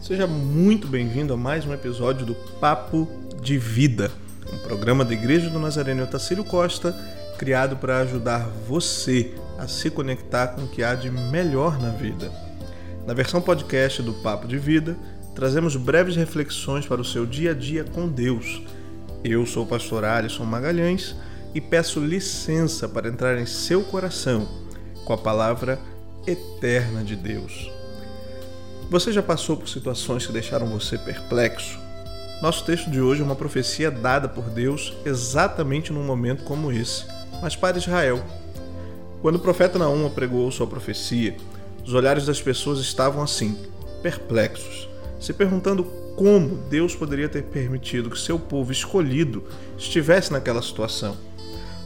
Seja muito bem-vindo a mais um episódio do Papo de Vida, um programa da Igreja do Nazareno Otacílio Costa, criado para ajudar você a se conectar com o que há de melhor na vida. Na versão podcast do Papo de Vida, trazemos breves reflexões para o seu dia a dia com Deus. Eu sou o pastor Alisson Magalhães e peço licença para entrar em seu coração com a palavra eterna de Deus. Você já passou por situações que deixaram você perplexo? Nosso texto de hoje é uma profecia dada por Deus exatamente num momento como esse, mas para Israel. Quando o profeta Naum apregoou sua profecia, os olhares das pessoas estavam assim, perplexos, se perguntando como Deus poderia ter permitido que seu povo escolhido estivesse naquela situação.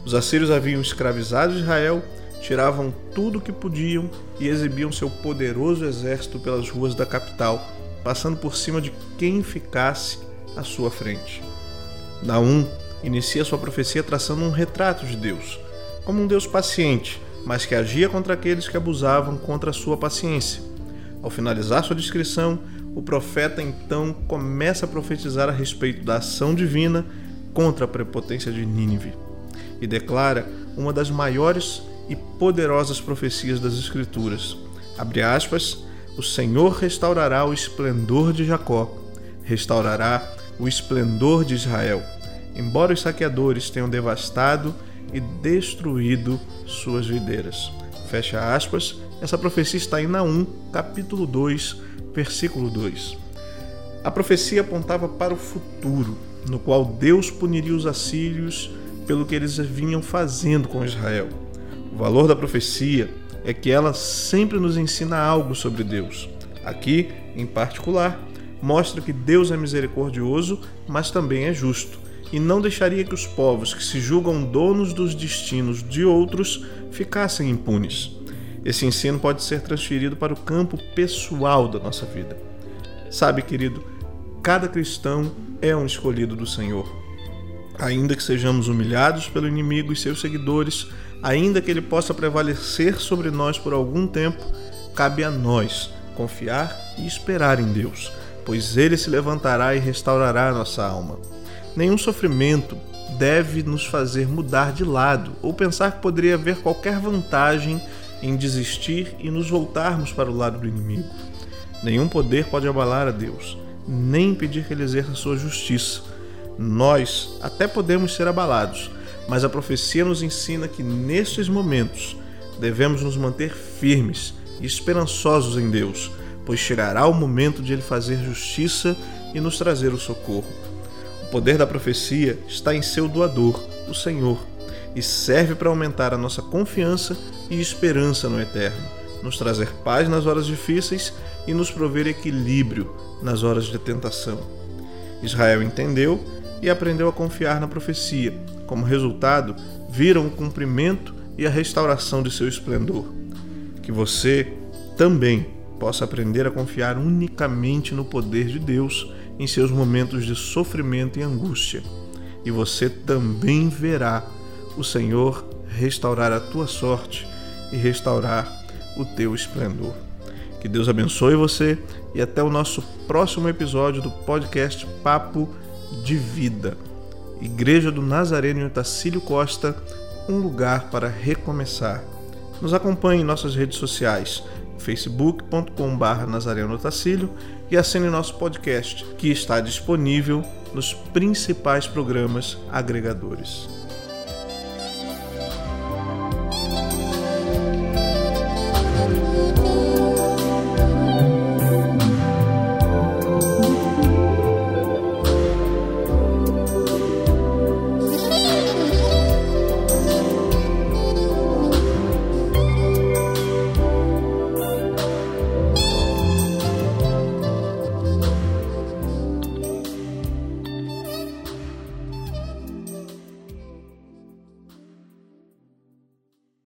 Os assírios haviam escravizado Israel tiravam tudo o que podiam e exibiam seu poderoso exército pelas ruas da capital, passando por cima de quem ficasse à sua frente. Naum inicia sua profecia traçando um retrato de Deus, como um Deus paciente, mas que agia contra aqueles que abusavam contra a sua paciência. Ao finalizar sua descrição, o profeta então começa a profetizar a respeito da ação divina contra a prepotência de Nínive e declara uma das maiores e poderosas profecias das Escrituras. Abre aspas, o Senhor restaurará o esplendor de Jacó, restaurará o esplendor de Israel, embora os saqueadores tenham devastado e destruído suas videiras. Fecha aspas, essa profecia está em Naum, capítulo 2, versículo 2. A profecia apontava para o futuro, no qual Deus puniria os assírios pelo que eles vinham fazendo com Israel. O valor da profecia é que ela sempre nos ensina algo sobre Deus. Aqui, em particular, mostra que Deus é misericordioso, mas também é justo, e não deixaria que os povos que se julgam donos dos destinos de outros ficassem impunes. Esse ensino pode ser transferido para o campo pessoal da nossa vida. Sabe, querido, cada cristão é um escolhido do Senhor. Ainda que sejamos humilhados pelo inimigo e seus seguidores, ainda que ele possa prevalecer sobre nós por algum tempo, cabe a nós confiar e esperar em Deus, pois ele se levantará e restaurará a nossa alma. Nenhum sofrimento deve nos fazer mudar de lado ou pensar que poderia haver qualquer vantagem em desistir e nos voltarmos para o lado do inimigo. Nenhum poder pode abalar a Deus, nem impedir que ele exerça sua justiça. Nós até podemos ser abalados, mas a profecia nos ensina que nestes momentos devemos nos manter firmes e esperançosos em Deus, pois chegará o momento de Ele fazer justiça e nos trazer o socorro. O poder da profecia está em seu doador, o Senhor, e serve para aumentar a nossa confiança e esperança no Eterno, nos trazer paz nas horas difíceis e nos prover equilíbrio nas horas de tentação. Israel entendeu e aprendeu a confiar na profecia. Como resultado, viram o cumprimento e a restauração de seu esplendor. Que você também possa aprender a confiar unicamente no poder de Deus em seus momentos de sofrimento e angústia. E você também verá o Senhor restaurar a tua sorte e restaurar o teu esplendor. Que Deus abençoe você e até o nosso próximo episódio do podcast Papo de vida. Igreja do Nazareno em Otacílio Costa, um lugar para recomeçar. Nos acompanhe em nossas redes sociais, facebook.com.br Nazareno e assine nosso podcast, que está disponível nos principais programas agregadores.